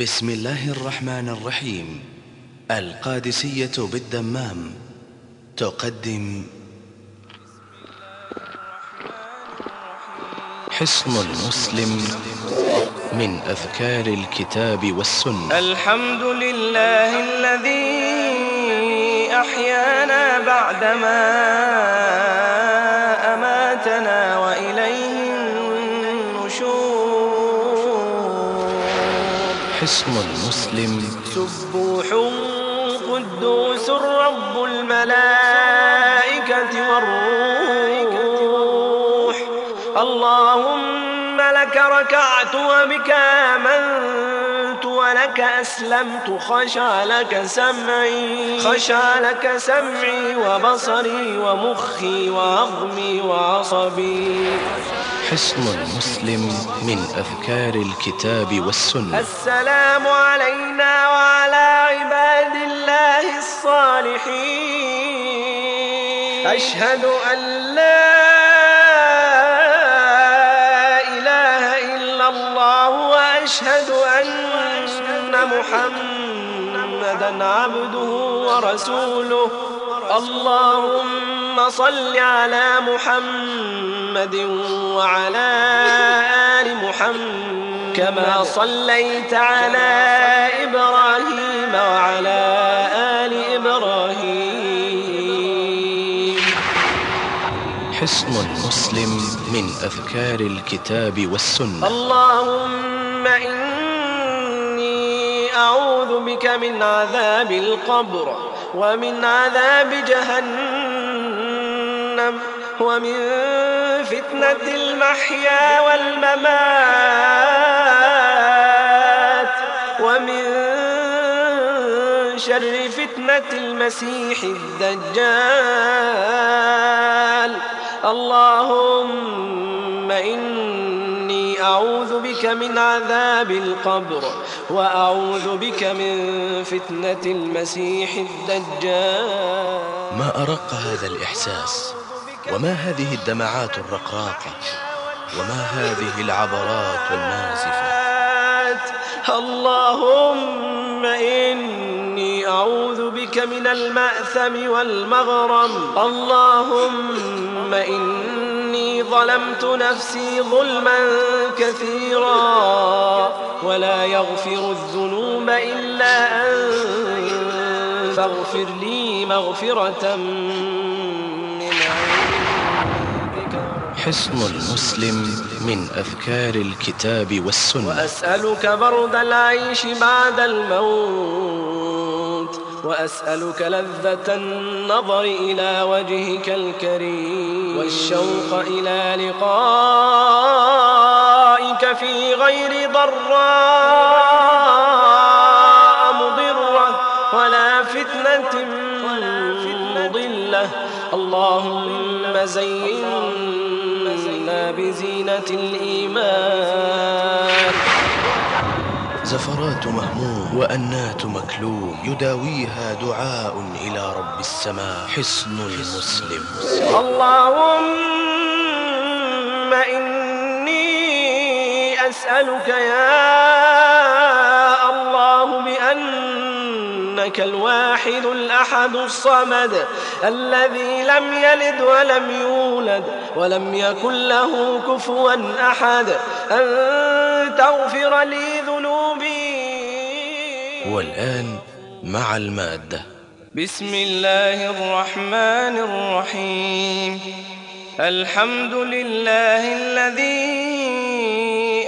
بسم الله الرحمن الرحيم. القادسية بالدمام. تقدم. حصن المسلم من أذكار الكتاب والسنة. الحمد لله الذي أحيانا بعدما حصن المسلم. سبوح قدوس رب الملائكة والروح. اللهم لك ركعت وبك آمنت ولك أسلمت خشع لك سمعي. خشع لك سمعي وبصري ومخي وعظمي وعصبي. حصن المسلم من أذكار الكتاب والسنة. السلام علينا وعلى عباد الله الصالحين. أشهد أن لا إله إلا الله وأشهد أن محمدا عبده ورسوله. اللهم صل على محمد وعلى آل محمد كما صليت على إبراهيم وعلى آل إبراهيم. حصن المسلم من أذكار الكتاب والسنة. اللهم إني أعوذ بك من عذاب القبر ومن عذاب جهنم. ومن فتنة المحيا والممات ومن شر فتنة المسيح الدجال. اللهم إني أعوذ بك من عذاب القبر وأعوذ بك من فتنة المسيح الدجال. ما أرق هذا الإحساس؟ وما هذه الدمعات الرقراقة وما هذه العبرات النازفة اللهم إني أعوذ بك من المأثم والمغرم. اللهم إني ظلمت نفسي ظلما كثيرا. ولا يغفر الذنوب إلا أنت. فاغفر لي مغفرة حصن المسلم من أذكار الكتاب والسنة. وأسألك برد العيش بعد الموت وأسألك لذة النظر إلى وجهك الكريم. والشوق إلى لقائك في غير ضراء مضرة ولا فتنة مضلة. اللهم زينا بزينة الإيمان. زفرات مهموم وأنات مكلوم يداويها دعاء إلى رب السماء. حصن المسلم. اللهم إني أسألك بأنك الواحد الأحد الصمد الذي لم يلد ولم يولد ولم يكن له كفوا أحد. أن تغفر لي ذنوبي. والآن مع المادة. بسم الله الرحمن الرحيم. الحمد لله الذي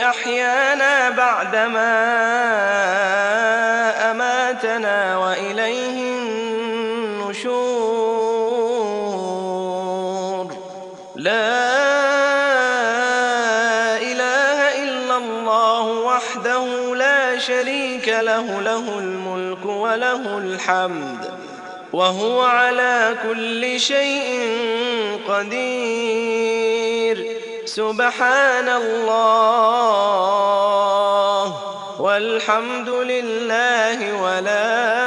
أحيانا بعدما له له الملك وله الحمد وهو على كل شيء قدير. سبحان الله والحمد لله ولا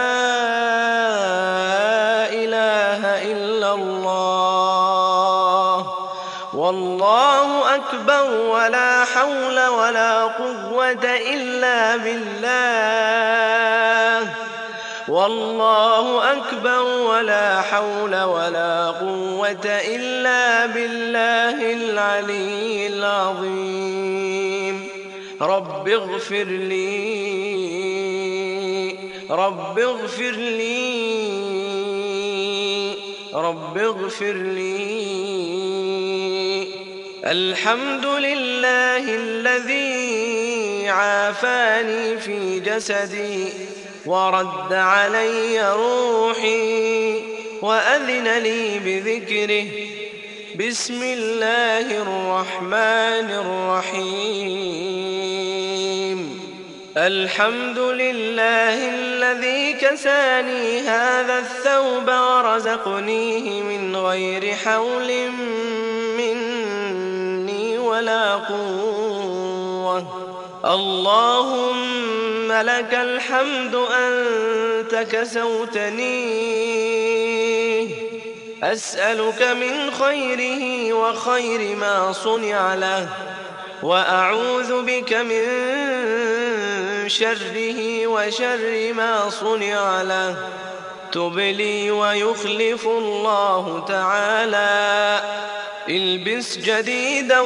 أكبر ولا حول ولا قوة إلا بالله والله أكبر ولا حول ولا قوة إلا بالله العلي العظيم. رب اغفر لي رب اغفر لي رب اغفر لي. الحمد لله الذي عافاني في جسدي ورد علي روحي وأذن لي بذكره. بسم الله الرحمن الرحيم. الحمد لله الذي كساني هذا الثوب ورزقنيه من غير حول. ولا قوة. اللهم لك الحمد أنت كسوتني. أسألك من خيره وخير ما صنع له. وأعوذ بك من شره وشر ما صنع له. تبلي ويخلف الله تعالى. البس جديدا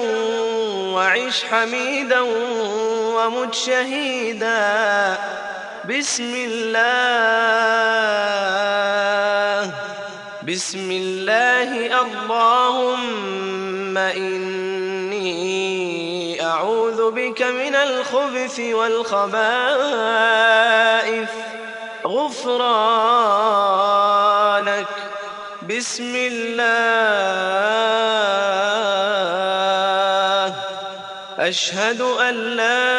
وعش حميدا ومت شهيدا. بسم الله بسم الله اللهم إني أعوذ بك من الخبث والخبائث. غفرانك. بسم الله. أشهد أن لا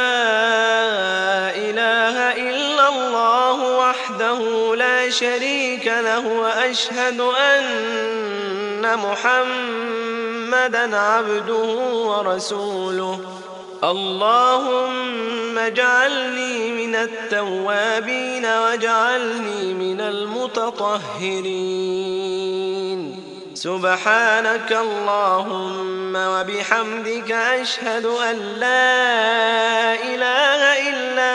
إله إلا الله وحده لا شريك له وأشهد أن محمدا عبده ورسوله. اللهم اجعلني من التوابين واجعلني من المتطهرين. سبحانك اللهم وبحمدك أشهد أن لا إله إلا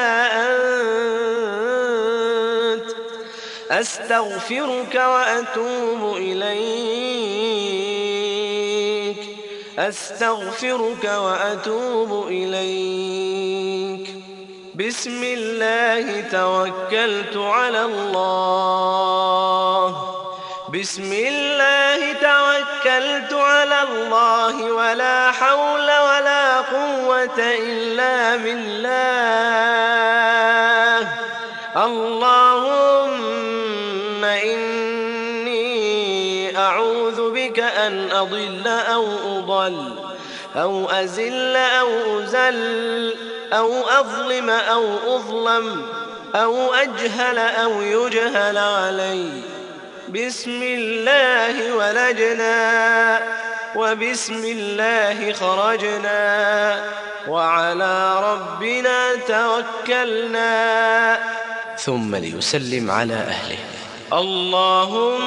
أنت أستغفرك وأتوب إليك أستغفرك وأتوب إليك بسم الله توكلت على الله بسم الله توكلت على الله ولا حول ولا قوة إلا بالله. اللهم إني أعوذ بك أن أضل أو أضل أو أزل أو أزل أو أظلم أو أظلم أو أجهل أو يجهل علي. بسم الله ولجنا وبسم الله خرجنا وعلى ربنا توكلنا. ثم ليسلم على أهله. اللهم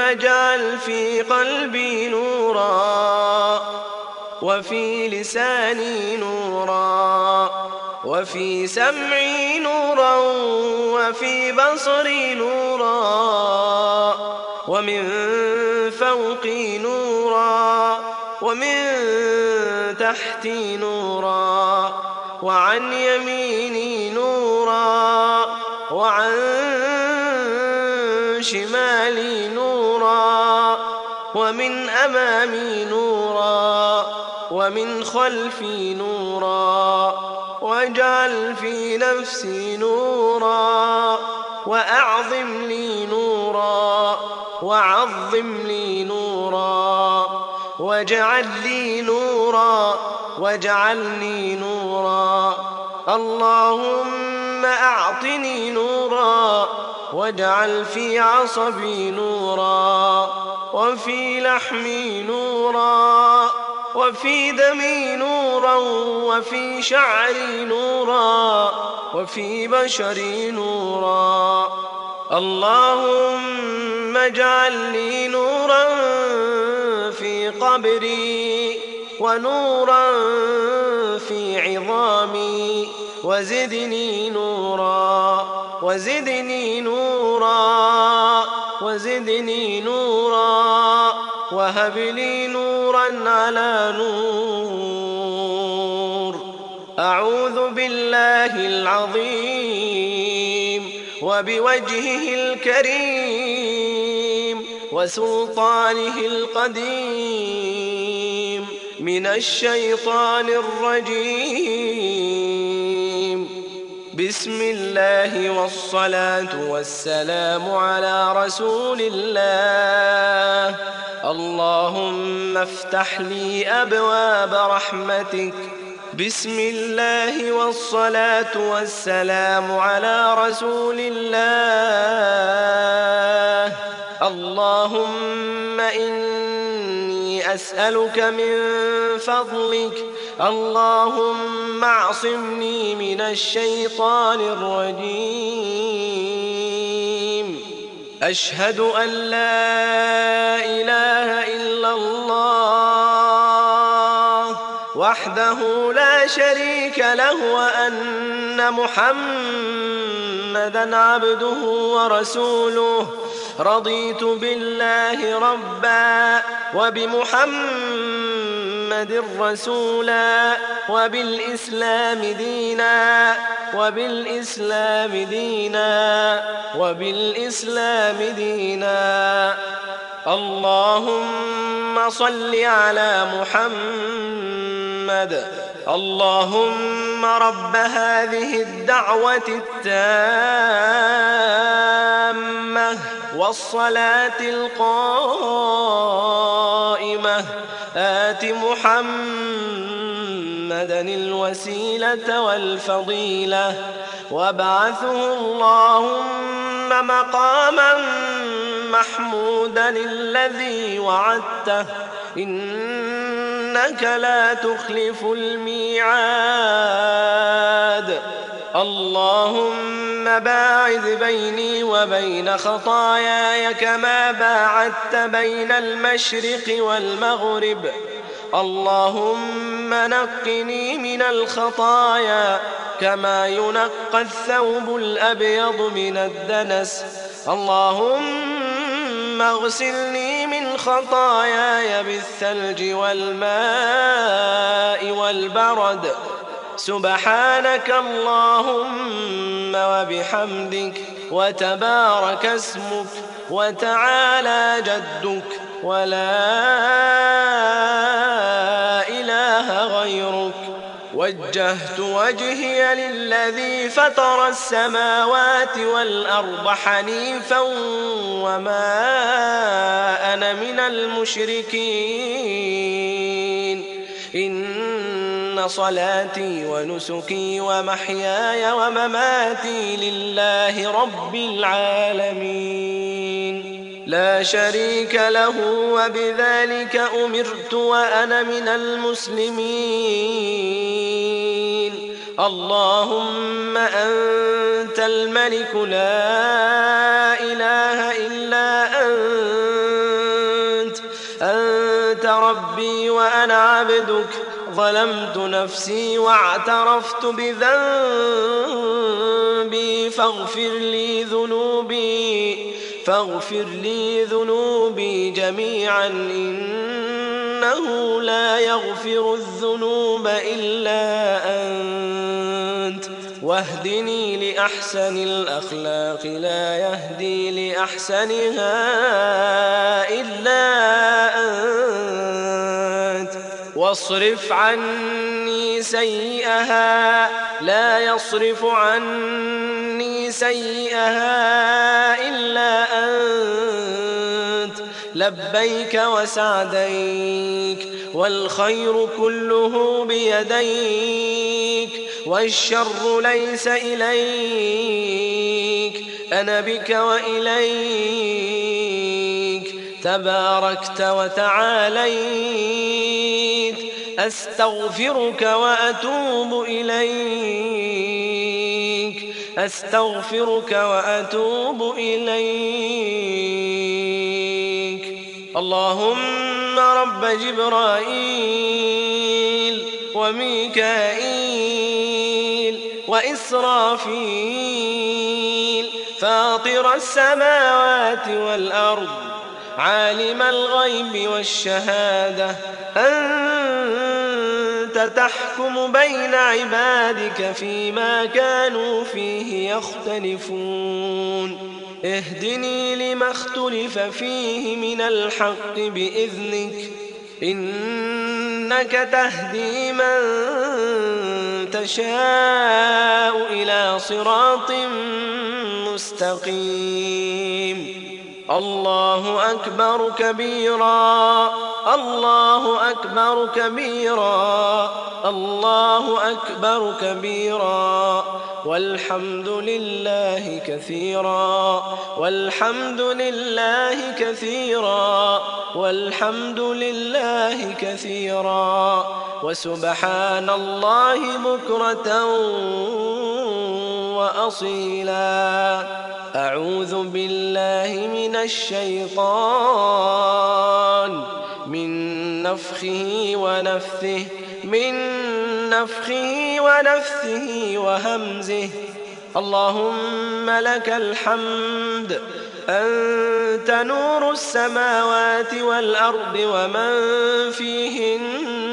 اجعل في قلبي نورا وفي لساني نورا. وفي سمعي نورا وفي بصري نورا ومن فوقي نورا ومن تحتي نورا وعن يميني نورا وعن شمالي نورا ومن أمامي نورا ومن خلفي نورا واجعل في نفسي نورا وأعظم لي نورا وعظم لي نورا واجعل لي نورا واجعلني نورا اللهم أعطني نورا واجعل في عصبي نورا وفي لحمي نورا وفي دمي نورا وفي شعري نورا وفي بشري نورا. اللهم اجعل لي نورا في قبري ونورا في عظامي. وزدني نورا وزدني نورا وزدني نورا. وهب لي نورا على نور. أعوذ بالله العظيم وبوجهه الكريم وسلطانه القديم. من الشيطان الرجيم. بسم الله والصلاة والسلام على رسول الله. اللهم افتح لي أبواب رحمتك. بسم الله والصلاة والسلام على رسول الله. اللهم إني أسألك من فضلك. اللهم اعصمني من الشيطان الرجيم. أشهد أن لا إله إلا الله وحده لا شريك له وأن محمدا عبده ورسوله. رضيت بالله ربا وبمحمد رسولا وبالإسلام دينا وبالإسلام دينا وبالإسلام دينا اللهم صل على محمد اللهم رب هذه الدعوة التامة والصلاة القائمة. آت محمدا الوسيلة والفضيلة. وابعثه اللهم مقاما محمودا الذي وعدته. إنك لا تخلف الميعاد. اللهم باعد بيني وبين خطاياي كما باعدت بين المشرق والمغرب. اللهم نقني من الخطايا كما ينقى الثوب الأبيض من الدنس. اللهم اغسلني من خطاياي بالثلج والماء والبرد. سبحانك اللهم وبحمدك وتبارك اسمك وتعالى جدك ولا إله غيرك. وجهت وجهي للذي فطر السماوات والأرض حنيفا وما أنا من المشركين. صلاتي ونسكي ومحياي ومماتي لله رب العالمين. لا شريك له وبذلك أمرت وأنا من المسلمين. اللهم أنت الملك لا إله إلا أنت. أنت ربي وأنا عبدك. ظلمت نفسي واعترفت بذنبي فاغفر لي ذنوبي فاغفر لي ذنوبي جميعا إنه لا يغفر الذنوب إلا أنت. واهدني لأحسن الأخلاق لا يهدي لأحسنها إلا أنت. واصرف عني سيئها لا يصرف عني سيئها إلا أنت. لبيك وسعديك والخير كله بيديك والشر ليس إليك أنا بك وإليك. تباركت وتعاليت. أستغفرك وأتوب إليك. أستغفرك وأتوب إليك. اللهم رب جبرائيل وميكائيل وإسرافيل. فاطر السماوات والأرض عالم الغيب والشهادة أنت تحكم بين عبادك فيما كانوا فيه يختلفون. اهدني لما اختلف فيه من الحق بإذنك إنك تهدي من تشاء إلى صراط مستقيم. الله أكبر كبيرا. الله أكبر كبيرا. الله أكبر كبيرا. والحمد لله كثيرا. والحمد لله كثيرا. والحمد لله كثيرا. وسبحان الله بكرة وأصيلا. أعوذ بالله من الشيطان من نفخه ونفثه من نفخه ونفثه وهمزه. اللهم لك الحمد أنت نور السماوات والأرض ومن فيهن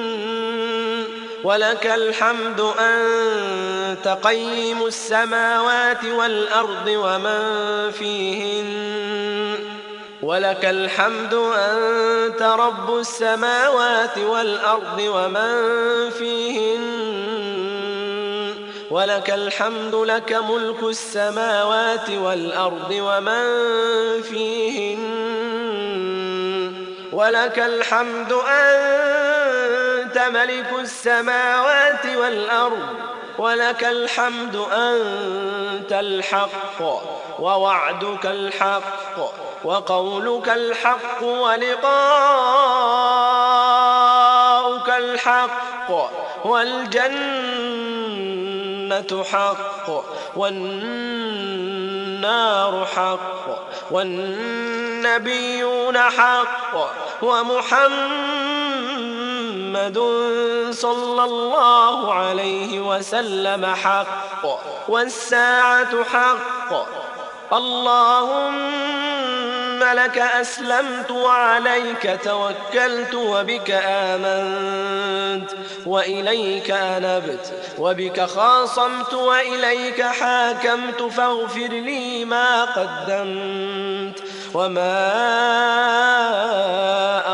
ولك الحمد أنت قيم السماوات والأرض ومن فيهن. ولك الحمد أنت رب السماوات والأرض ومن فيهن. ولك الحمد لك ملك السماوات والأرض ومن فيهن. ولك الحمد أنت ملك السماوات والأرض ولك الحمد أنت الحق ووعدك الحق وقولك الحق ولقاؤك الحق والجنة حق والنار حق. والنبيون حق ومحمد صلى الله عليه وسلم حق والساعة حق. اللهم لك أسلمت وعليك توكلت وبك آمنت وإليك أنبت وبك خاصمت وإليك حاكمت فاغفر لي ما قدمت وما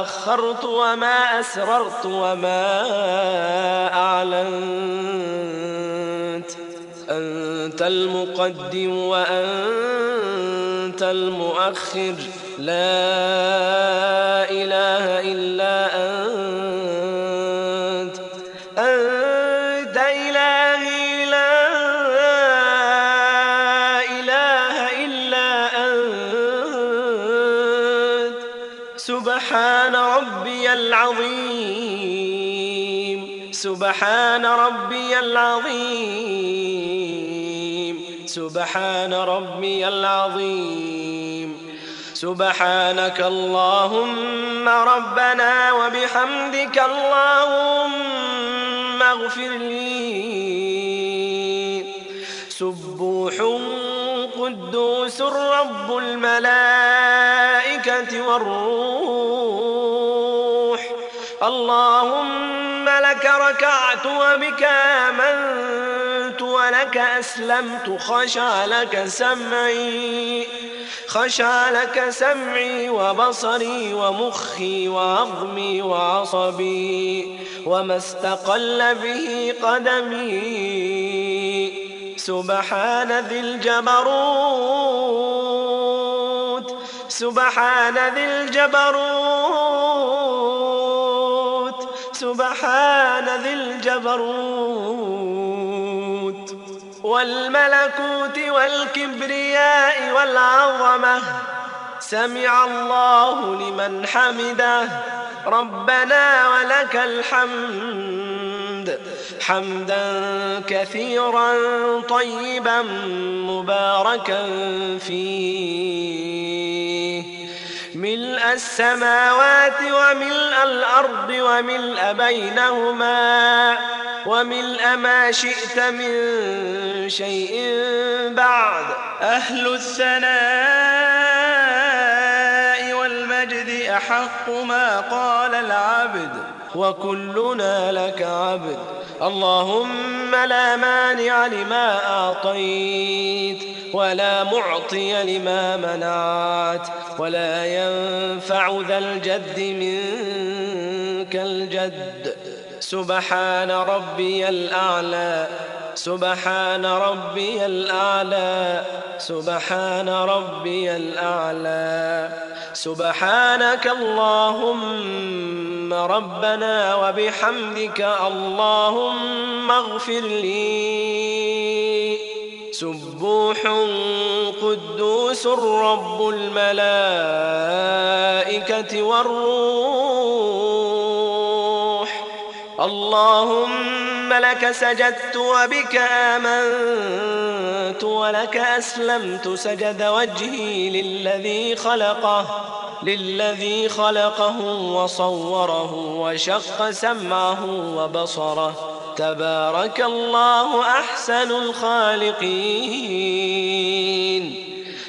أخرت وما أسررت وما أعلنت أنت المقدم وأنت المؤخر لا إله إلا أنت. أنت إلهي لا إله إلا أنت. سبحان ربي العظيم سبحان ربي العظيم سبحان ربي العظيم. سبحانك اللهم ربنا وبحمدك اللهم اغفر لي. سبوح قدوس رب الملائكة والروح. اللهم لك ركعت وبك آمنت ولك أسلمت خشع لك سمعي. خشع لك سمعي وبصري ومخي وعظمي وعصبي وما استقل به قدمي. سبحان ذي الجبروت سبحان ذي الجبروت سبحان ذي الجبروت. والملكوت والكبرياء والعظمة. سمع الله لمن حمده. ربنا ولك الحمد. حمدا كثيرا طيبا مباركا فيه. ملء السماوات وملء الأرض وملء بينهما وملء ما شئت من شيء بعد. أهل الثناء والمجد أحق ما قال العبد وكلنا لك عبد. اللهم لا مانع لما أعطيت. ولا معطي لما منعت ولا ينفع ذا الجد منك الجد. سبحان ربي الأعلى سبحان ربي الأعلى سبحان ربي الأعلى. سبحانك اللهم ربنا وبحمدك اللهم اغفر لي. سبوح قدوس رب الملائكة والروح. اللهم لك سجدت وبك آمنت ولك أسلمت. سجد وجهي للذي خلقه للذي خلقه وصوره وشق سمعه وبصره. تبارك الله أحسن الخالقين.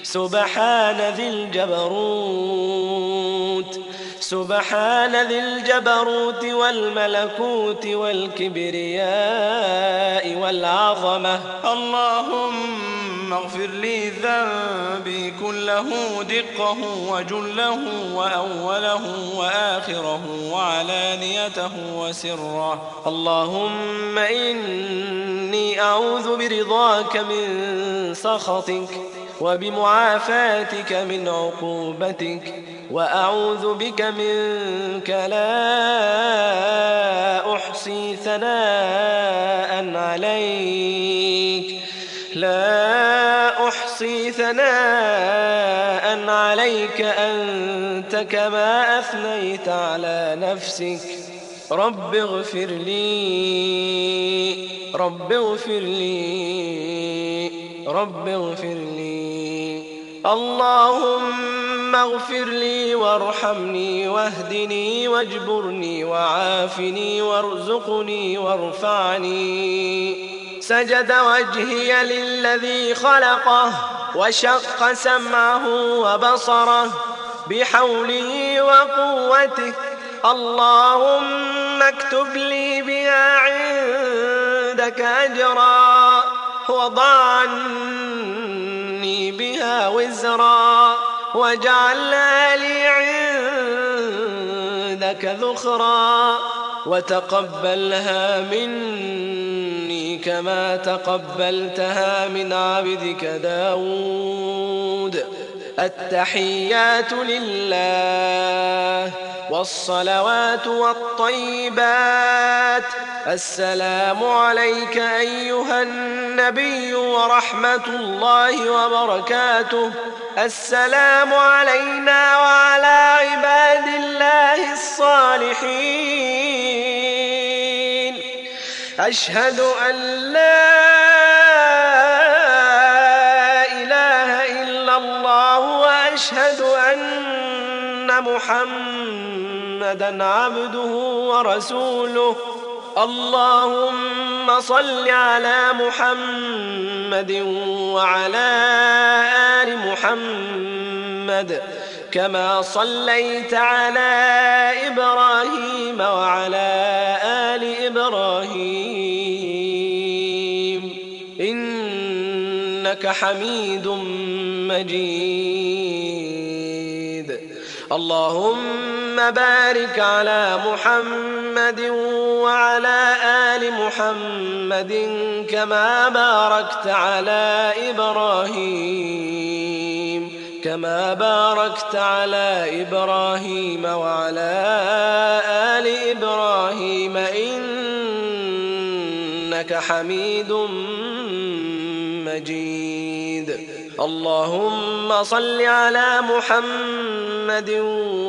سبحان ذي الجبروت. سبحان ذي الجبروت والملكوت والكبرياء والعظمة. اللهم اغفر لي ذنبي كله دقه وجله وأوله وآخره وعلانيته وسره. اللهم إني أعوذ برضاك من سخطك. وبمعافاتك من عقوبتك وأعوذ بك منك لا أحصي ثناء عليك لا أحصي ثناء عليك أنت كما أثنيت على نفسك. رب اغفر لي رب اغفر لي رب اغفر لي. اللهم اغفر لي وارحمني واهدني واجبرني وعافني وارزقني وارفعني. سجد وجهي للذي خلقه وشق سمعه وبصره بحوله وقوته. اللهم اكتب لي بها عندك أجرا. وضع بها وزرا واجعلها لي عندك ذخرا وتقبلها مني كما تقبلتها من عبدك داود. التحيات لله والصلوات والطيبات. السلام عليك أيها النبي ورحمة الله وبركاته. السلام علينا وعلى عباد الله الصالحين. أشهد أن لا إله إلا الله وأشهد أن محمدا عبده ورسوله. اللهم صل على محمد وعلى آل محمد كما صليت على إبراهيم وعلى آل إبراهيم. إنك حميد مجيد. اللهم بارك على محمد وعلى آل محمد كما باركت على إبراهيم كما باركت على إبراهيم وعلى آل إبراهيم إنك حميد مجيد. اللهم صل على محمد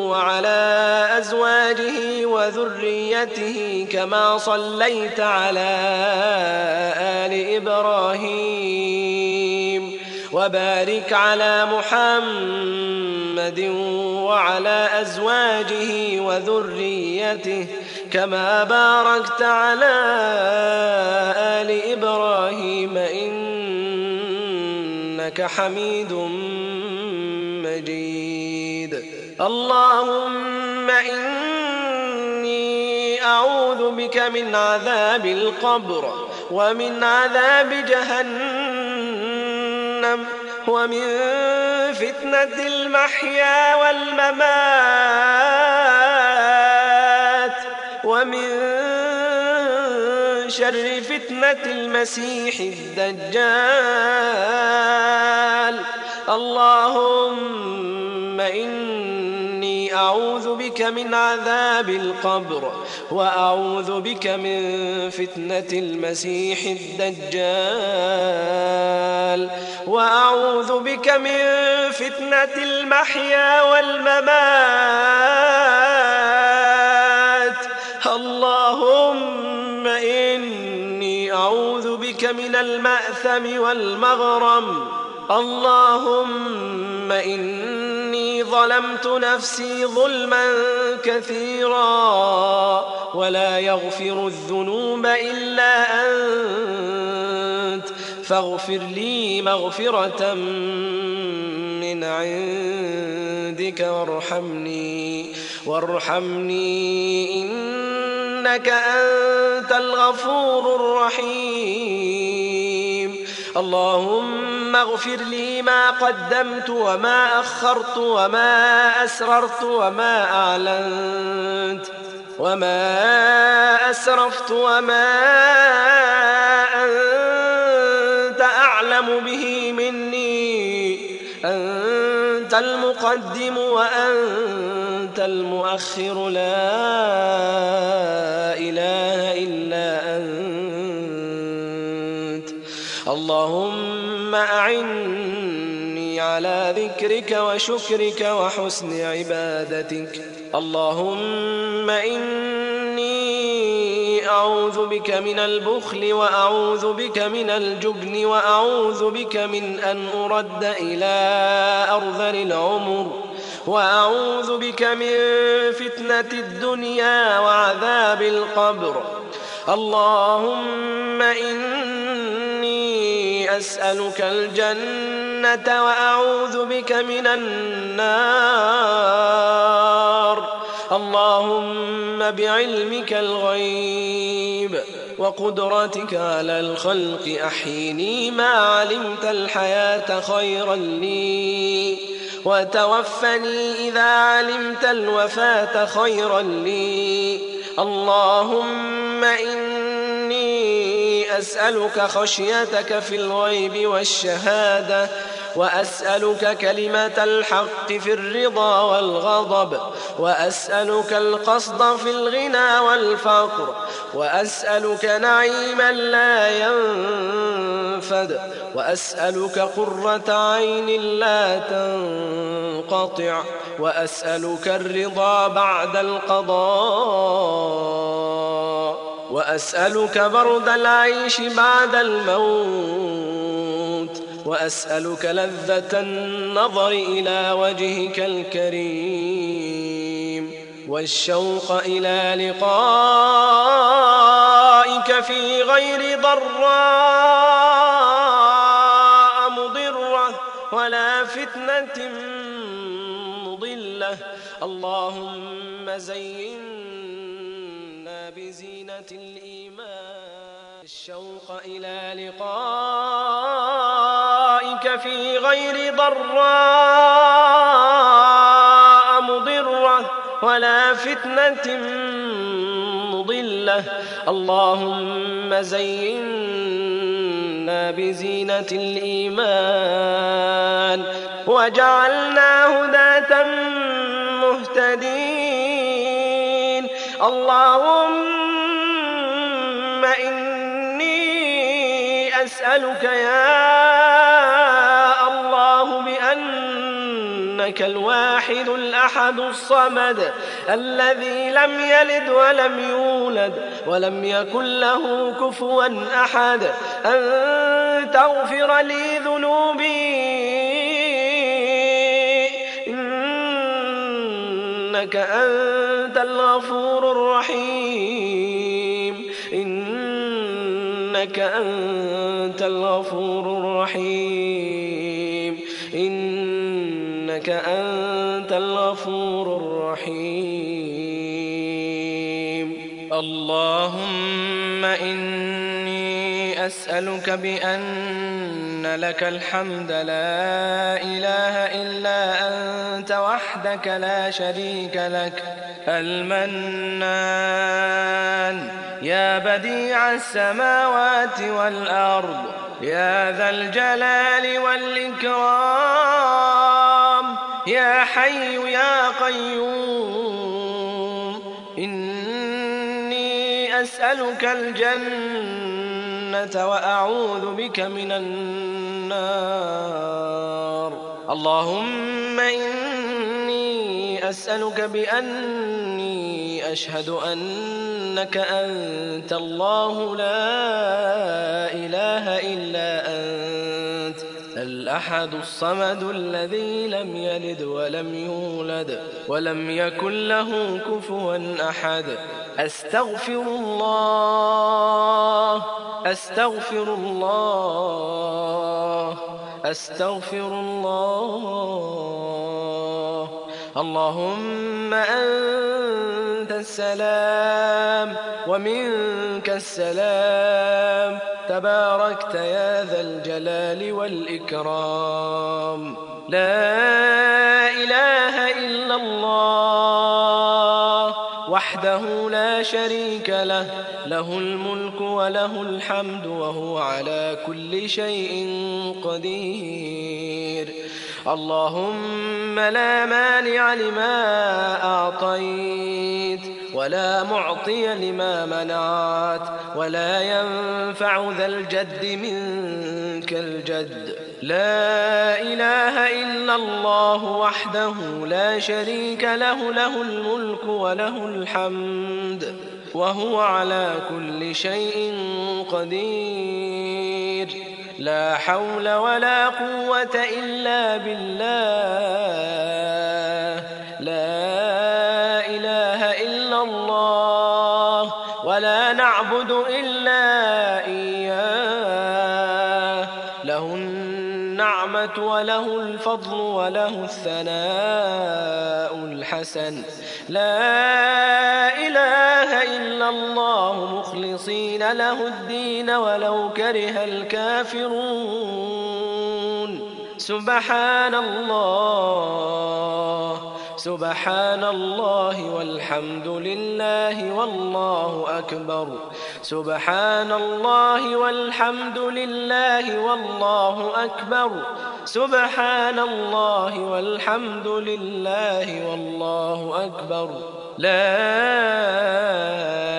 وعلى أزواجه وذريته كما صليت على آل إبراهيم وبارك على محمد وعلى أزواجه وذريته كما باركت على آل إبراهيم إنك حميد مجيد. اللهم إني أعوذ بك من عذاب القبر ومن عذاب جهنم ومن فتنة المحيا والممات ومن شر فتنة المسيح الدجال. اللهم إني أعوذ بك من عذاب القبر وأعوذ بك من فتنة المسيح الدجال. وأعوذ بك من فتنة المحيا والممات. من المأثم والمغرم. اللهم إني ظلمت نفسي ظلما كثيرا ولا يغفر الذنوب إلا أنت. فاغفر لي مغفرة من عندك وارحمني وارحمني إنك أنت الغفور الرحيم. اللهم اغفر لي ما قدمت وما أخرت وما أسررت وما أعلنت وما أسرفت وما أنت أعلم به مني. أنت المقدم وأنت المؤخر. لا ذكرك وشكرك وحسن عبادتك. اللهم إني أعوذ بك من البخل وأعوذ بك من الجبن وأعوذ بك من أن أرد إلى أرذل العمر وأعوذ بك من فتنة الدنيا وعذاب القبر. اللهم إني أسألك الجنة وأعوذ بك من النار. اللهم بعلمك الغيب وقدرتك على الخلق أحيني ما علمت الحياة خيرا لي. وتوفني إذا علمت الوفاة خيرا لي. اللهم أسألك خشيتك في الغيب والشهادة وأسألك كلمة الحق في الرضا والغضب وأسألك القصد في الغنى والفقر وأسألك نعيما لا ينفد وأسألك قرة عين لا تنقطع وأسألك الرضا بعد القضاء. وأسألك برد العيش بعد الموت وأسألك لذة النظر إلى وجهك الكريم والشوق إلى لقائك في غير ضراء مضرة ولا فتنة مضلة. اللهم زينا بزينة الإيمان الشوق إلى لقائك في غير ضراء مضرة ولا فتنة مضلة. اللهم زينا بزينة الإيمان وجعلنا هداة مهتدين. اللهم إني أسألك يا الله بأن إنك الواحد الأحد الصمد الذي لم يلد ولم يولد ولم يكن له كفوا أحد. أن تغفر لي ذنوبي. إنك أنت الغفور الرحيم. إني أسألك بأن لك الحمد لا إله إلا أنت وحدك لا شريك لك. المنان يا بديع السماوات والأرض يا ذا الجلال والإكرام يا حي يا قيوم إني أسألك الجنة وأعوذ بك من النار. اللهم إني أسألك بأني أشهد أنك أنت الله لا إله إلا أنت الأحد الصمد الذي لم يلد ولم يولد ولم يكن له كفوا أحد. أستغفر الله. أستغفر الله أستغفر الله. اللهم أنت السلام ومنك السلام. تباركت يا ذا الجلال والإكرام. لا إله إلا الله. وحده لا شريك له له الملك وله الحمد وهو على كل شيء قدير. اللهم لا مانع لما أعطيت. ولا معطي لما منعت ولا ينفع ذا الجد منك الجد. لا إله إلا الله وحده لا شريك له له الملك وله الحمد وهو على كل شيء قدير. لا حول ولا قوة إلا بالله. لا إله إلا الله ولا نعبد إلا إياه. له النعمة وله الفضل وله الثناء الحسن. لا إله إلا الله. مخلصين له الدين ولو كره الكافرون. سبحان الله. سبحان الله والحمد لله والله أكبر. سبحان الله والحمد لله والله أكبر. سبحان الله والحمد لله والله أكبر. لا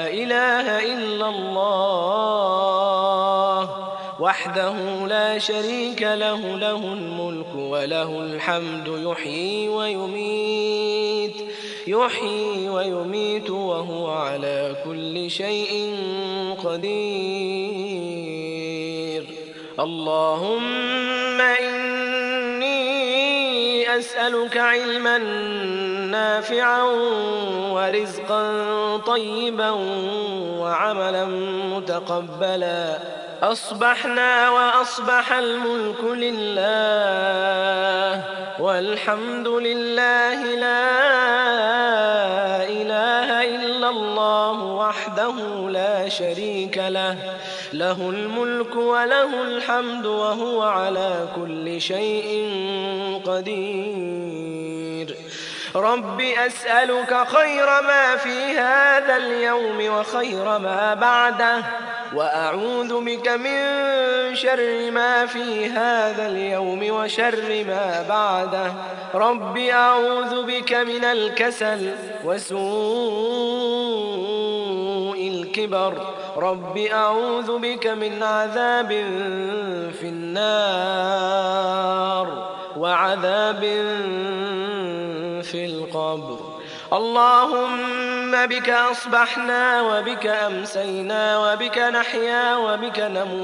إله إلا الله. وحده لا شريك له له الملك وله الحمد يحيي ويميت يحيي ويميت وهو على كل شيء قدير. اللهم إني أسألك علما نافعا ورزقا طيبا وعملا متقبلا. أصبحنا وأصبح الملك لله والحمد لله لا إله إلا الله وحده لا شريك له له الملك وله الحمد وهو على كل شيء قدير. رب أسألك خير ما في هذا اليوم وخير ما بعده وأعوذ بك من شر ما في هذا اليوم وشر ما بعده رب أعوذ بك من الكسل وسوء الكبر رب أعوذ بك من عذاب في النار وعذاب القبر. اللهم بك أصبحنا وبك أمسينا وبك نحيا وبك نموت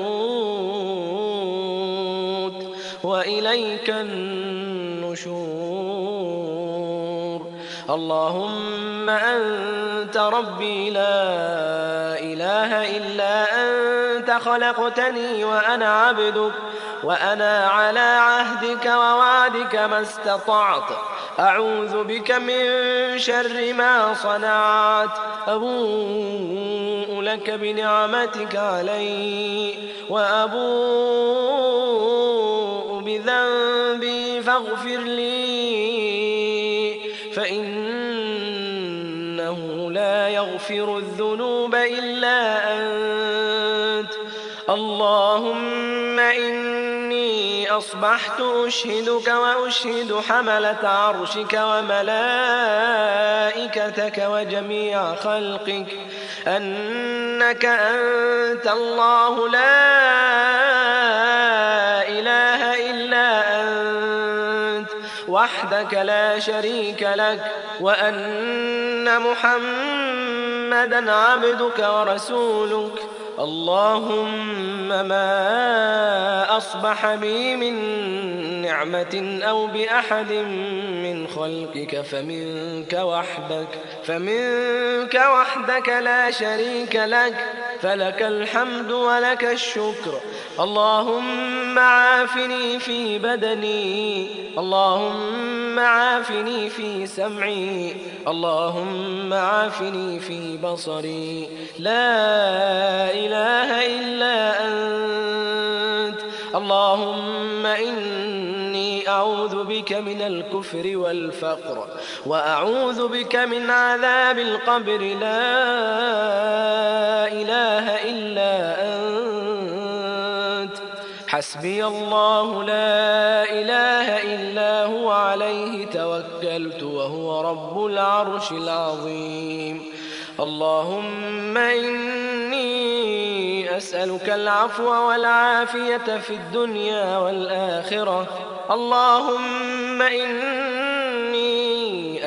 وإليك النشور. اللهم أنت ربي لا إله إلا أنت خلقتني وأنا عبدك. وأنا على عهدك ووعدك ما استطعت. أعوذ بك من شر ما صنعت. أبوء لك بنعمتك علي. وأبوء بذنبي فاغفر لي. فإنه لا يغفر الذنوب إلا أنت. اللهم إني أصبحت أشهدك وأشهد حملة عرشك وملائكتك وجميع خلقك. أنك أنت الله. لا إله إلا أنت. وحدك لا شريك لك. وأن محمدا عبدك ورسولك. اللهم ما أصبح بي من نعمة أو بأحد من خلقك فمنك وحدك فمنك وحدك لا شريك لك فلك الحمد ولك الشكر. اللهم عافني في بدني اللهم عافني في سمعي اللهم عافني في بصري. لا إله إلا أنت. اللهم إني أعوذ بك من الكفر والفقر وأعوذ بك من عذاب القبر. لا إله إلا أنت. حسبي الله لا إله إلا هو عليه توكلت وهو رب العرش العظيم. اللهم إني أسألك العفو والعافية في الدنيا والآخرة. اللهم إني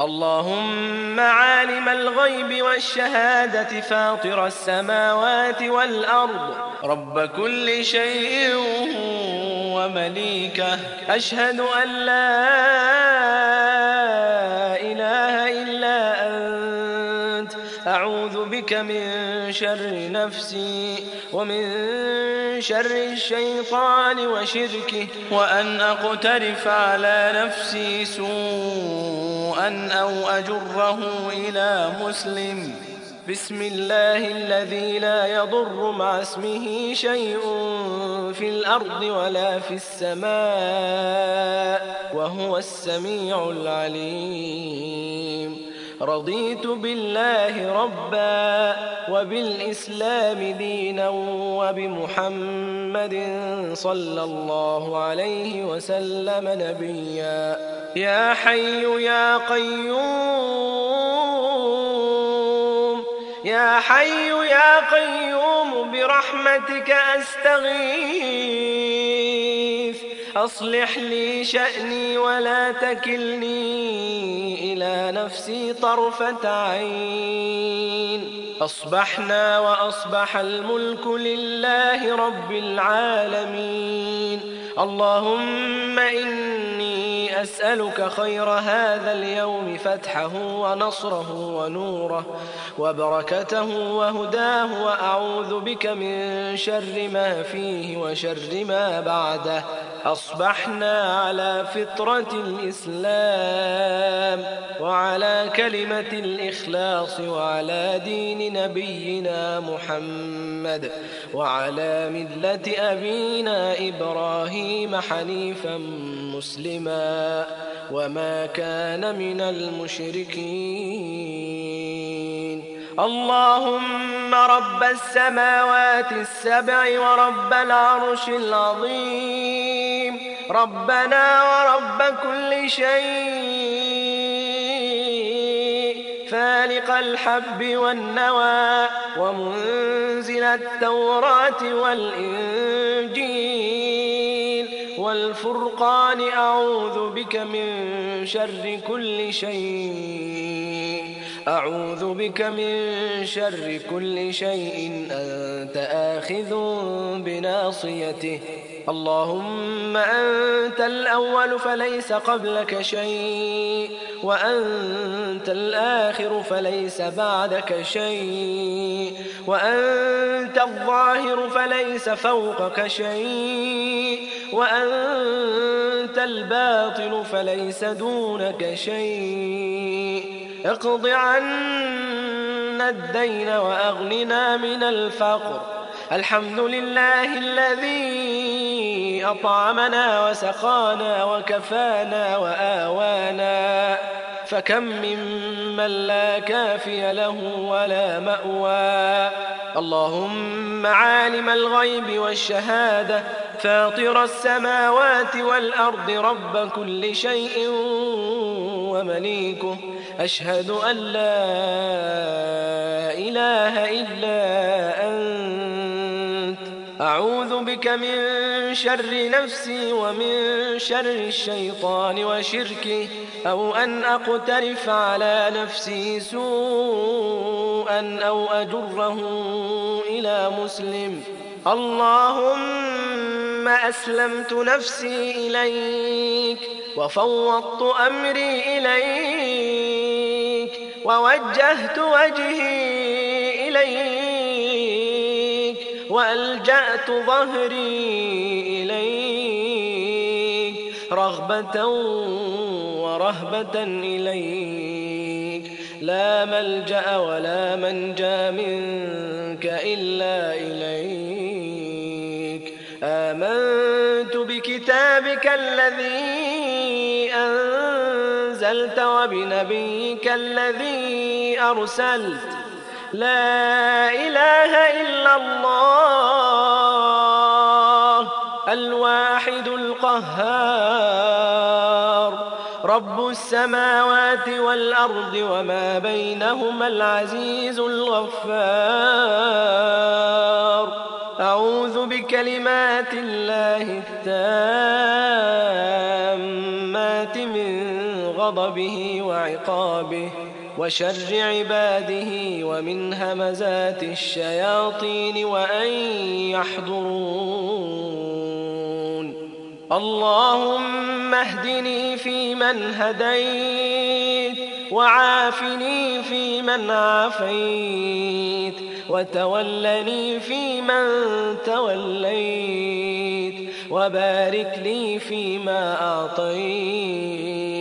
اللهم عالم الغيب والشهادة فاطر السماوات والأرض. رب كل شيء ومليكه. أشهد أن لا إله إلا أنت. أعوذ بك من شر نفسي ومن شر الشيطان وشركه. وأن أقترف على نفسي سوءا أو أجره إلى مسلم. بسم الله الذي لا يضر مع اسمه شيء في الأرض ولا في السماء وهو السميع العليم. رضيت بالله ربا وبالإسلام دينا وبمحمد صلى الله عليه وسلم نبيا. يا حي يا قيوم يا حي يا قيوم برحمتك أستغيث. أصلح لي شأني ولا تكلني إلى نفسي طرفة عين. أصبحنا وأصبح الملك لله رب العالمين. اللهم أسألك خير هذا اليوم فتحه ونصره ونوره وبركته وهداه وأعوذ بك من شر ما فيه وشر ما بعده. أصبحنا على فطرة الإسلام وعلى كلمة الإخلاص وعلى دين نبينا محمد وعلى ملة أبينا إبراهيم حنيفا مسلما. وما كان من المشركين. اللهم رب السماوات السبع ورب العرش العظيم. ربنا ورب كل شيء. فالق الحب والنوى ومنزل التوراة والإنجيل. والفرقان أعوذ بك من شر كل شيء. أعوذ بك من شر كل شيء. أنت آخذ بناصيته. اللهم أنت الأول فليس قبلك شيء وأنت الآخر فليس بعدك شيء وأنت الظاهر فليس فوقك شيء وأنت الباطل فليس دونك شيء. اقض عنا الدين وأغننا من الفقر. الحمد لله الذي أطعمنا وسقانا وكفانا وآوانا فكم ممن لا كافي له ولا مأوى اللهم عالم الغيب والشهادة فاطر السماوات والأرض رب كل شيء ومليكه أشهد أن لا إله إلا أنت أعوذ بك من شر نفسي ومن شر الشيطان وشركه أو أن أقترف على نفسي سوءا أو أجره إلى مسلم. اللهم أسلمت نفسي إليك وفوضت أمري إليك ووجهت وجهي إليك. وألجأت ظهري إليك رغبة ورهبة إليك. لا ملجأ ولا منجى منك إلا إليك. آمنت بكتابك الذي أنزلت وبنبيك الذي أرسلت لا إله إلا الله الواحد القهار. رب السماوات والأرض وما بينهما العزيز الغفار. أعوذ بكلمات الله التامات من غضبه وعقابه. وشر عباده ومن همزات الشياطين وأن يحضرون. اللهم اهدني فيمن هديت وعافني فيمن عافيت وتولني فيمن توليت وبارك لي فيما أعطيت.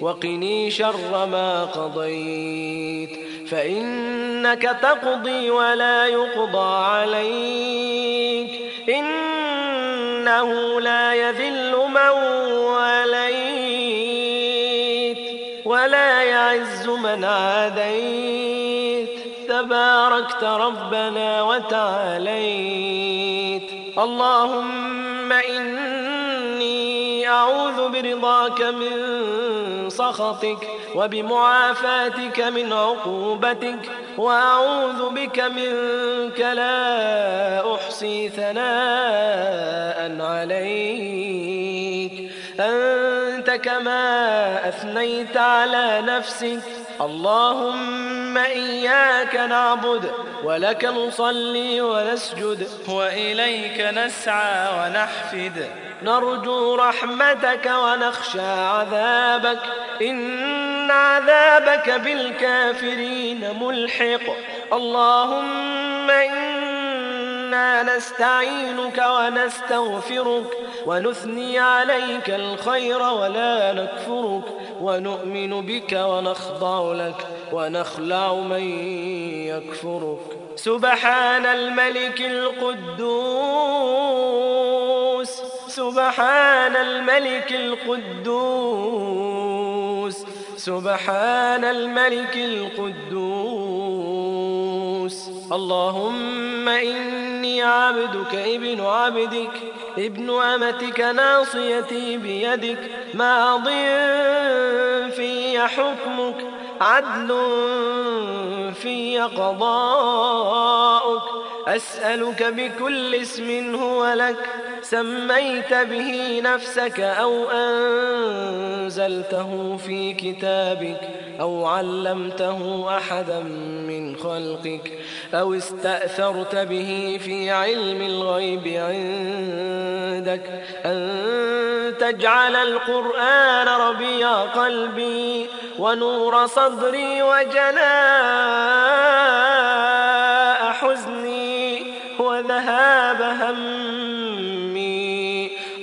وقني شر ما قضيت. فإنك تقضي ولا يقضى عليك. إنه لا يذل من وليت ولا يعز من عاديت. تباركت ربنا وتعاليت. اللهم إني أعوذ برضاك من سخطك وبمعافاتك من عقوبتك وأعوذ بك منك لا أحصي ثناء عليك. أنت كما أثنيت على نفسك. اللهم إياك نعبد ولك نصلي ونسجد وإليك نسعى ونحفد. نرجو رحمتك ونخشى عذابك. إن عذابك بالكافرين ملحق. اللهم إنا نستعينك ونستغفرك ونثني عليك الخير ولا نكفرك ونؤمن بك ونخضع لك ونخلع من يكفرك. سبحان الملك القدوس. سبحان الملك القدوس. سبحان الملك القدوس. اللهم إني عبدك ابن عبدك ابن أمتك ناصيتي بيدك. ماض في حكمك عدل في قضاؤك. أسألك بكل اسم هو لك سميت به نفسك أو أنزلته في كتابك أو علمته أحدا من خلقك أو استأثرت به في علم الغيب عندك أن تجعل القرآن ربيع قلبي ونور صدري وجلاء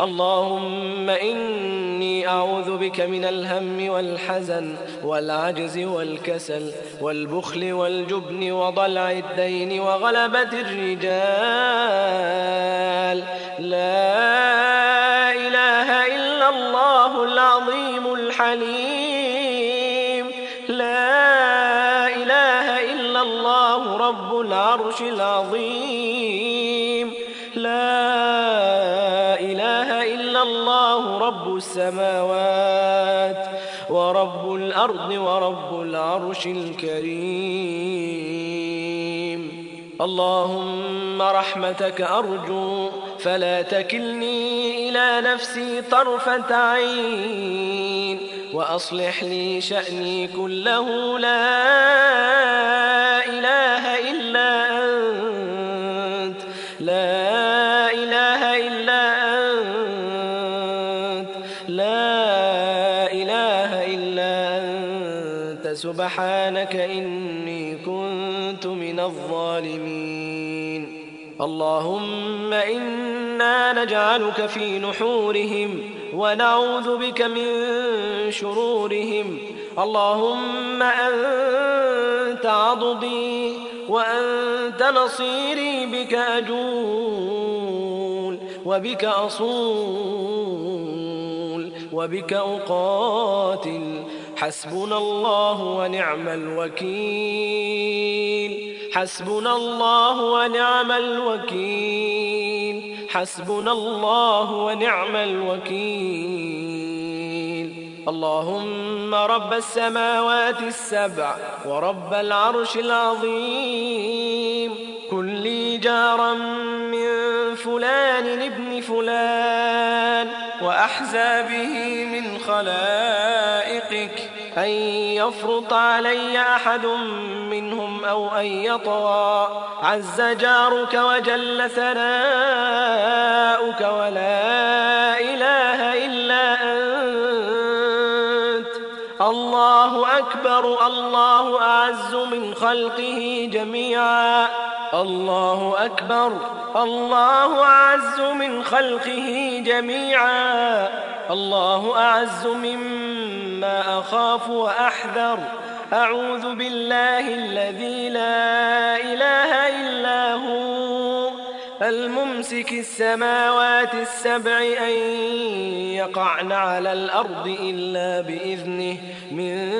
اللهم إني أعوذ بك من الهم والحزن والعجز والكسل والبخل والجبن وضلع الدين وغلبة الرجال. لا السماوات ورب الأرض ورب العرش الكريم. اللهم رحمتك أرجو فلا تكلني إلى نفسي طرفة عين وأصلح لي شأني كله لا سبحانك إني كنت من الظالمين. اللهم إنا نجعلك في نحورهم ونعوذ بك من شرورهم. اللهم أنت عضدي وأنت نصيري بك أجول وبك أصول وبك أقاتل حسبنا الله ونعم الوكيل. حسبنا الله ونعم الوكيل. حسبنا الله ونعم الوكيل. اللهم رب السماوات السبع ورب العرش العظيم. كن لي جارا من فلان ابن فلان وأحزابه من خلائقك أن يفرط علي أحد منهم أو أن يطغى. عز جارك وجل ثناؤك ولا إله إلا أنت. الله أكبر الله أعز من خلقه جميعا. الله أكبر الله أعز من خلقه جميعا. الله أعز مما أخاف وأحذر. أعوذ بالله الذي لا إله إلا هو. الممسك السماوات السبع أن يقعن على الأرض إلا بإذنه. من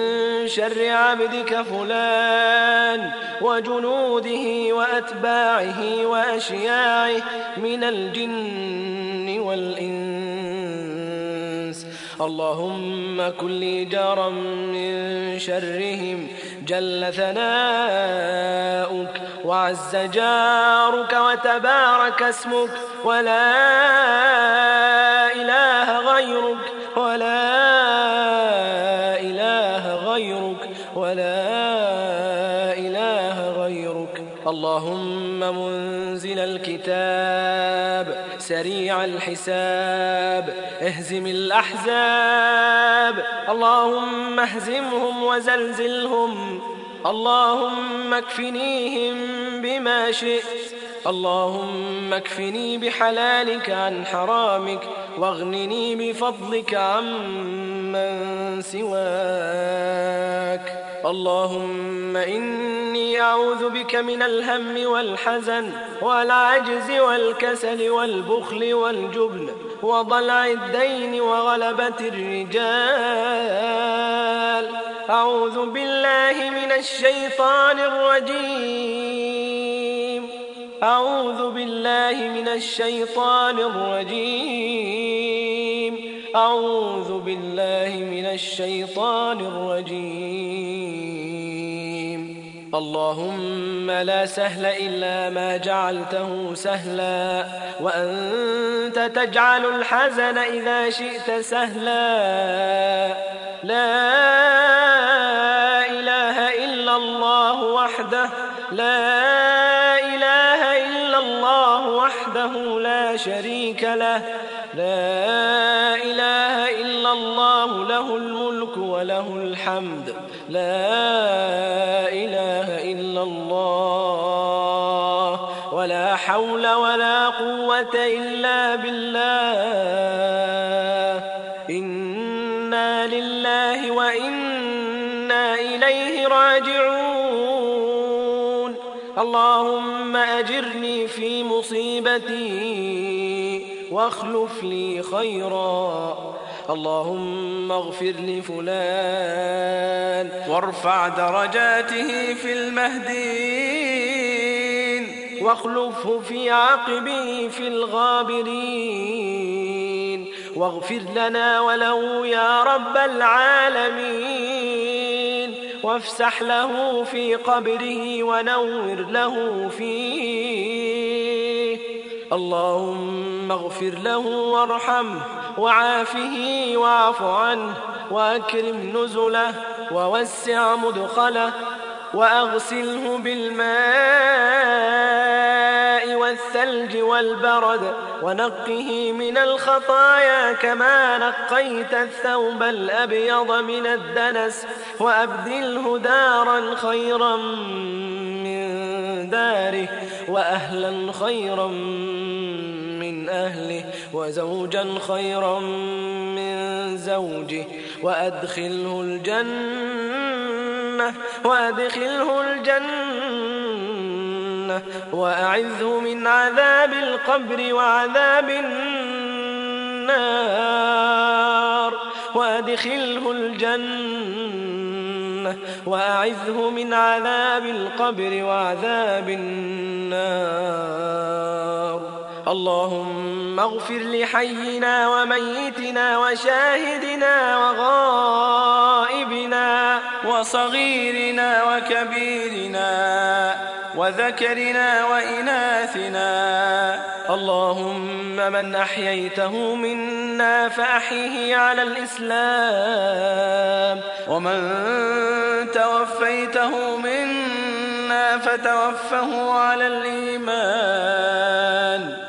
شر عبدك فلان وجنوده وأتباعه وأشياعه من الجن والإنس. اللهم كن لي جارا من شرهم جل ثناؤك وعز جارك وتبارك اسمك ولا إله غيرك ولا إله غيرك ولا إله غيرك. اللهم منزل الكتاب سريع الحساب. اهزم الأحزاب. اللهم اهزمهم وزلزلهم. اللهم اكفنيهم بما شئت. اللهم اكفني بحلالك عن حرامك واغنني بفضلك عمن سواك. اللهم إني أعوذ بك من الهم والحزن والعجز والكسل والبخل والجبن وضلع الدين وغلبة الرجال. أعوذ بالله من الشيطان الرجيم. أعوذ بالله من الشيطان الرجيم. أعوذ بالله من الشيطان الرجيم. اللهم لا سهل إلا ما جعلته سهلا وأنت تجعل الحزن إذا شئت سهلا. لا إله إلا الله وحده لا إله إلا الله وحده لا شريك له. لا إله إلا الله له الملك وله الحمد. لا إله إلا الله ولا حول ولا قوة إلا بالله. إنا لله وإنا إليه راجعون. اللهم أجرني في مصيبتي. واخلف لي خيرا. اللهم اغفر لفلان. وارفع درجاته في المهدين واخلفه في عقبه في الغابرين. واغفر لنا وله يا رب العالمين. وافسح له في قبره ونور له فيه. اللهم اغفر له وارحمه وعافه واعف عنه وأكرم نزله ووسع مدخله وأغسله بالماء والثلج والبرد ونقه من الخطايا كما نقيت الثوب الأبيض من الدنس وأبدله دارا خيرا من داره وأهلا خيرا من أهله وزوجا خيرا من زوجه. وأدخله الجنة وأدخله الجنة. وأعذه من عذاب القبر وعذاب النار. وأدخله الجنة. وأعذه من عذاب القبر وعذاب النار. اللهم اغفر لحينا وميتنا وشاهدنا وغائبنا وصغيرنا وكبيرنا وذكرنا وإناثنا. اللهم من أحييته منا فأحيه على الإسلام. ومن توفيته منا فتوفه على الإيمان.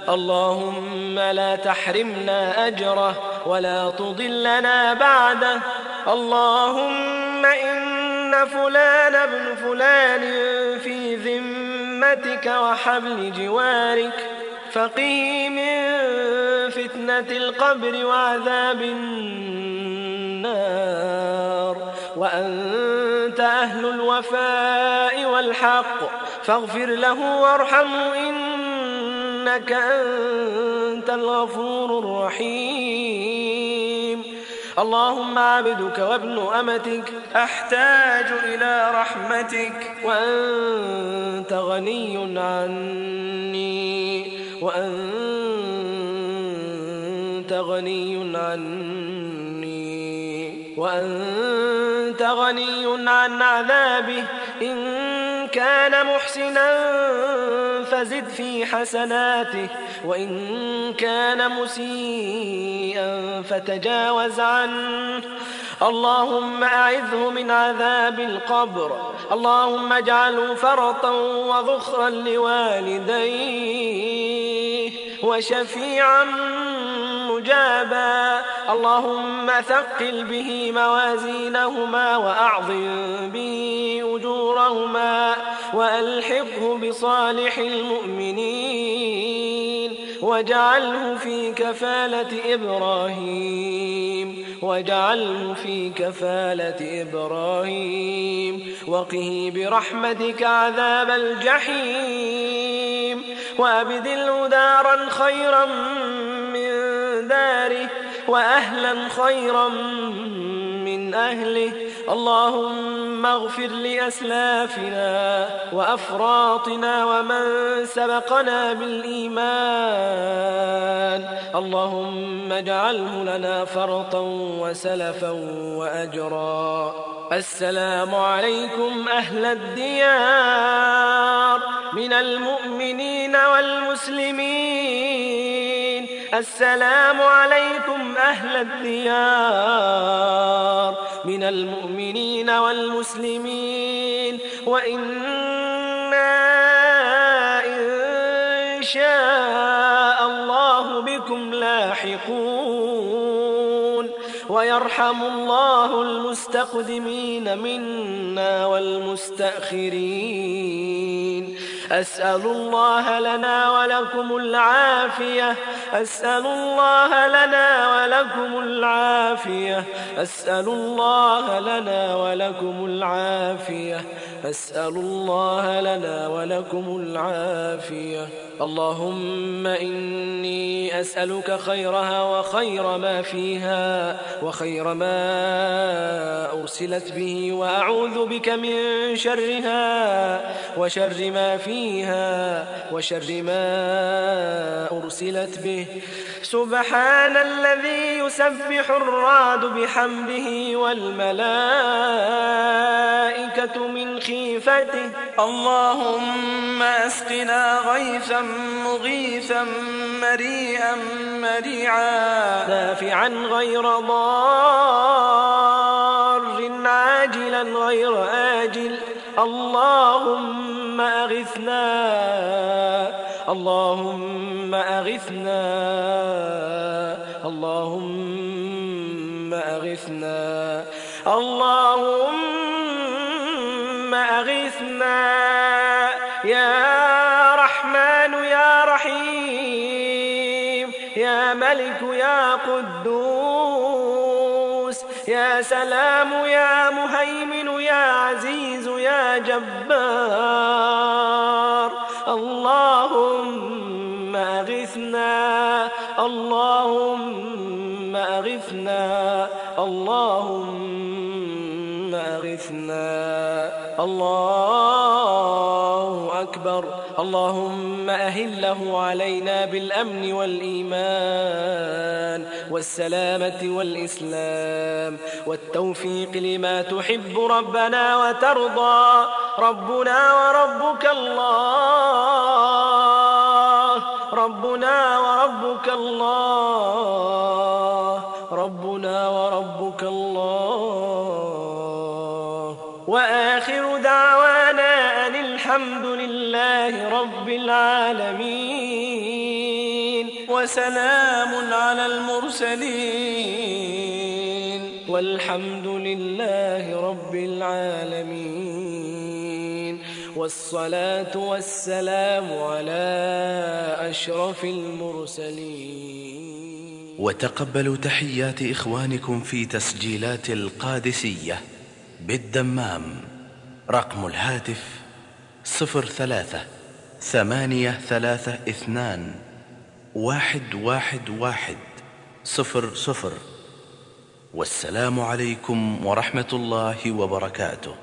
اللهم لا تحرمنا أجره ولا تضلنا بعده. اللهم إن فلان ابن فلان في ذمتك وحبل جوارك فقه من فتنة القبر وعذاب النار. وأنت أهل الوفاء والحق فاغفر له وارحمه إنك أنت الغفور الرحيم. اللهم عبدك وابن أمتك أحتاج إلى رحمتك. وأنت غني عني. وأنت غني عني. وأنت غني عن عذابه. إن كان محسنا فزد في حسناته وإن كان مسيئا فتجاوز عنه. اللهم أعذه من عذاب القبر. اللهم اجعله فرطا وذخرا لوالديه وشفيعا مجابا. اللهم ثقل به موازينهما وأعظم به أجورهما وألحقه بصالح المؤمنين. واجعله في كفالة إبراهيم واجعله في كفالة إبراهيم. وقه برحمتك عذاب الجحيم وأبدله دارا خيرا من داره. وأهلا خيرا من أهله. اللهم اغفر لأسلافنا وأفراطنا ومن سبقنا بالإيمان. اللهم اجعله لنا فرطا وسلفا وأجرا. السلام عليكم أهل الديار. من المؤمنين والمسلمين. السلام عليكم أهل الديار من المؤمنين والمسلمين وإنا إن شاء الله بكم لاحقون ويرحم الله المستقدمين منا والمستأخرين أسأل الله لنا ولكم العافية. أسأل الله لنا ولكم العافية. أسأل الله لنا ولكم العافية. أسأل الله لنا ولكم العافية. اللهم إني أسألك خيرها وخير ما فيها وخير ما أرسلت به وأعوذ بك من شرها وشر ما فيها. وشر ما أرسلت به. سبحان الذي يسبح الرعد بحمده والملائكة من خيفته. اللهم أسقنا غيثا مغيثا مريئا مريعا. نافعا غير ضار اللهم أغثنا اللهم أغثنا اللهم أغثنا اللهم أغثنا. يا رحمن يا رحيم يا ملك يا قدوس. يا سلام يا مهيمن يا عزيز يا جبار. اللهم أغثنا اللهم أغثنا اللهم أغثنا الله اللهم أهله علينا بالأمن والإيمان والسلامة والإسلام والتوفيق لما تحب ربنا وترضى. ربنا وربك الله. ربنا وربك الله. العالمين. وسلام على المرسلين. والحمد لله رب العالمين. والصلاة والسلام على أشرف المرسلين. وتقبلوا تحيات إخوانكم في تسجيلات القادسية بالدمام. رقم الهاتف صفر ثلاثة ثمانية ثلاثة اثنان واحد واحد واحد صفر صفر. والسلام عليكم ورحمة الله وبركاته.